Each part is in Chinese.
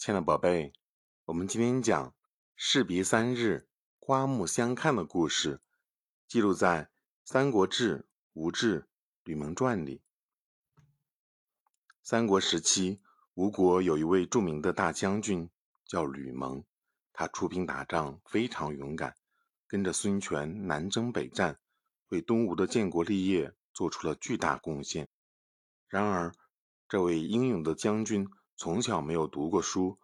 亲爱的宝贝，我们今天讲“士别三日，刮目相看”的故事，记录在《三国志·吴志·吕蒙传》里。三国时期，吴国有一位著名的大将军，叫吕蒙。他出兵打仗非常勇敢，跟着孙权南征北战，为东吴的建国立业做出了巨大贡献。然而，这位英勇的将军。从小没有读过书，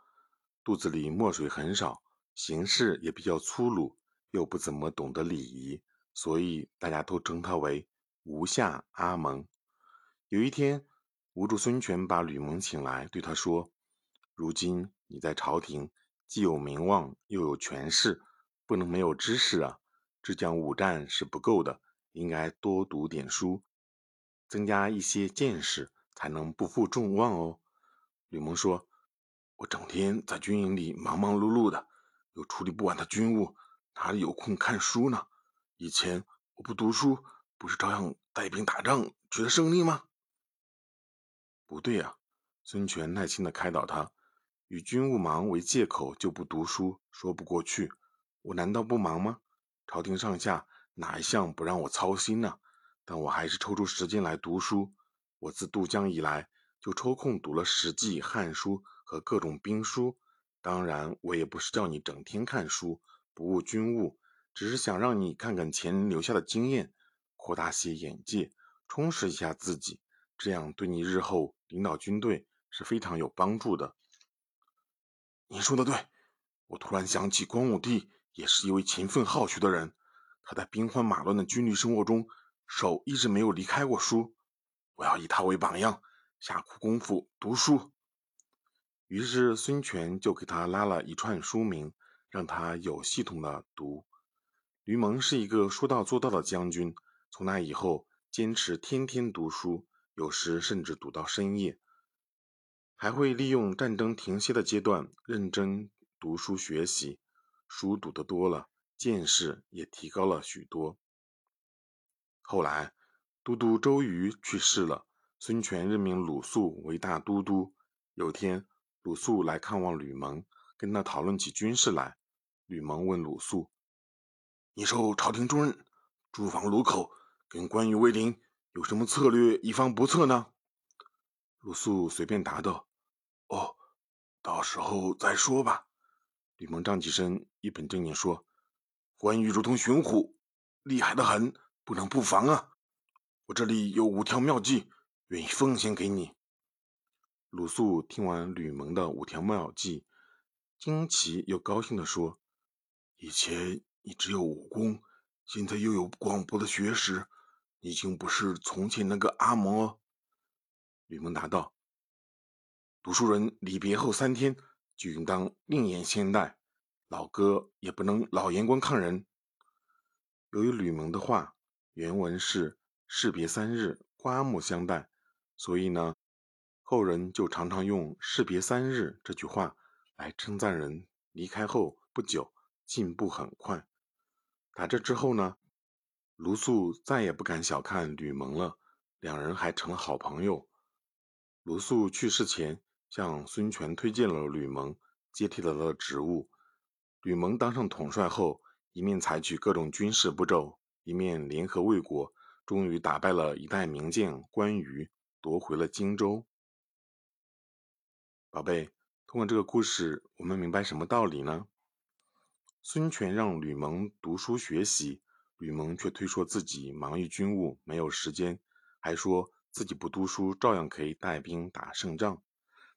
肚子里墨水很少，行事也比较粗鲁，又不怎么懂得礼仪，所以大家都称他为吴下阿蒙。有一天，吴主孙权把吕蒙请来，对他说：“如今你在朝廷既有名望，又有权势，不能没有知识啊！只讲武战是不够的，应该多读点书，增加一些见识，才能不负众望哦。”吕蒙说：“我整天在军营里忙忙碌碌的，又处理不完的军务，哪里有空看书呢？以前我不读书，不是照样带兵打仗，取得胜利吗？”不对呀，孙权耐心的开导他：“以军务忙为借口就不读书，说不过去。我难道不忙吗？朝廷上下哪一项不让我操心呢？但我还是抽出时间来读书。我自渡江以来。”就抽空读了《史记》《汉书》和各种兵书。当然，我也不是叫你整天看书不务军务，只是想让你看看前人留下的经验，扩大些眼界，充实一下自己，这样对你日后领导军队是非常有帮助的。你说的对，我突然想起光武帝也是一位勤奋好学的人，他在兵荒马乱的军旅生活中，手一直没有离开过书。我要以他为榜样。下苦功夫读书，于是孙权就给他拉了一串书名，让他有系统的读。吕蒙是一个说到做到的将军，从那以后坚持天天读书，有时甚至读到深夜，还会利用战争停歇的阶段认真读书学习。书读得多了，见识也提高了许多。后来，都督周瑜去世了。孙权任命鲁肃为大都督。有天，鲁肃来看望吕蒙，跟他讨论起军事来。吕蒙问鲁肃：“你受朝廷重任，驻防鲁口，跟关羽、魏林有什么策略以防不测呢？”鲁肃随便答道：“哦，到时候再说吧。”吕蒙站起身，一本正经说：“关羽如同熊虎，厉害的很，不能不防啊！我这里有五条妙计。”愿意奉献给你。鲁肃听完吕蒙的五条妙计，惊奇又高兴地说：“以前你只有武功，现在又有广博的学识，已经不是从前那个阿蒙哦。”吕蒙答道：“读书人离别后三天就应当另眼相待，老哥也不能老眼光看人。”由于吕蒙的话原文是“士别三日，刮目相待”。所以呢，后人就常常用“士别三日”这句话来称赞人离开后不久进步很快。打这之后呢，卢素再也不敢小看吕蒙了，两人还成了好朋友。卢素去世前向孙权推荐了吕蒙，接替了他的职务。吕蒙当上统帅后，一面采取各种军事步骤，一面联合魏国，终于打败了一代名将关羽。夺回了荆州，宝贝，通过这个故事，我们明白什么道理呢？孙权让吕蒙读书学习，吕蒙却推说自己忙于军务，没有时间，还说自己不读书照样可以带兵打胜仗。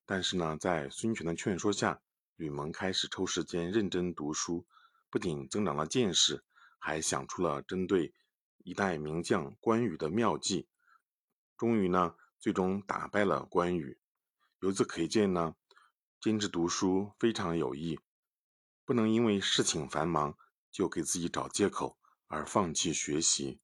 但是呢，在孙权的劝说下，吕蒙开始抽时间认真读书，不仅增长了见识，还想出了针对一代名将关羽的妙计，终于呢。最终打败了关羽。由此可见呢，坚持读书非常有益，不能因为事情繁忙就给自己找借口而放弃学习。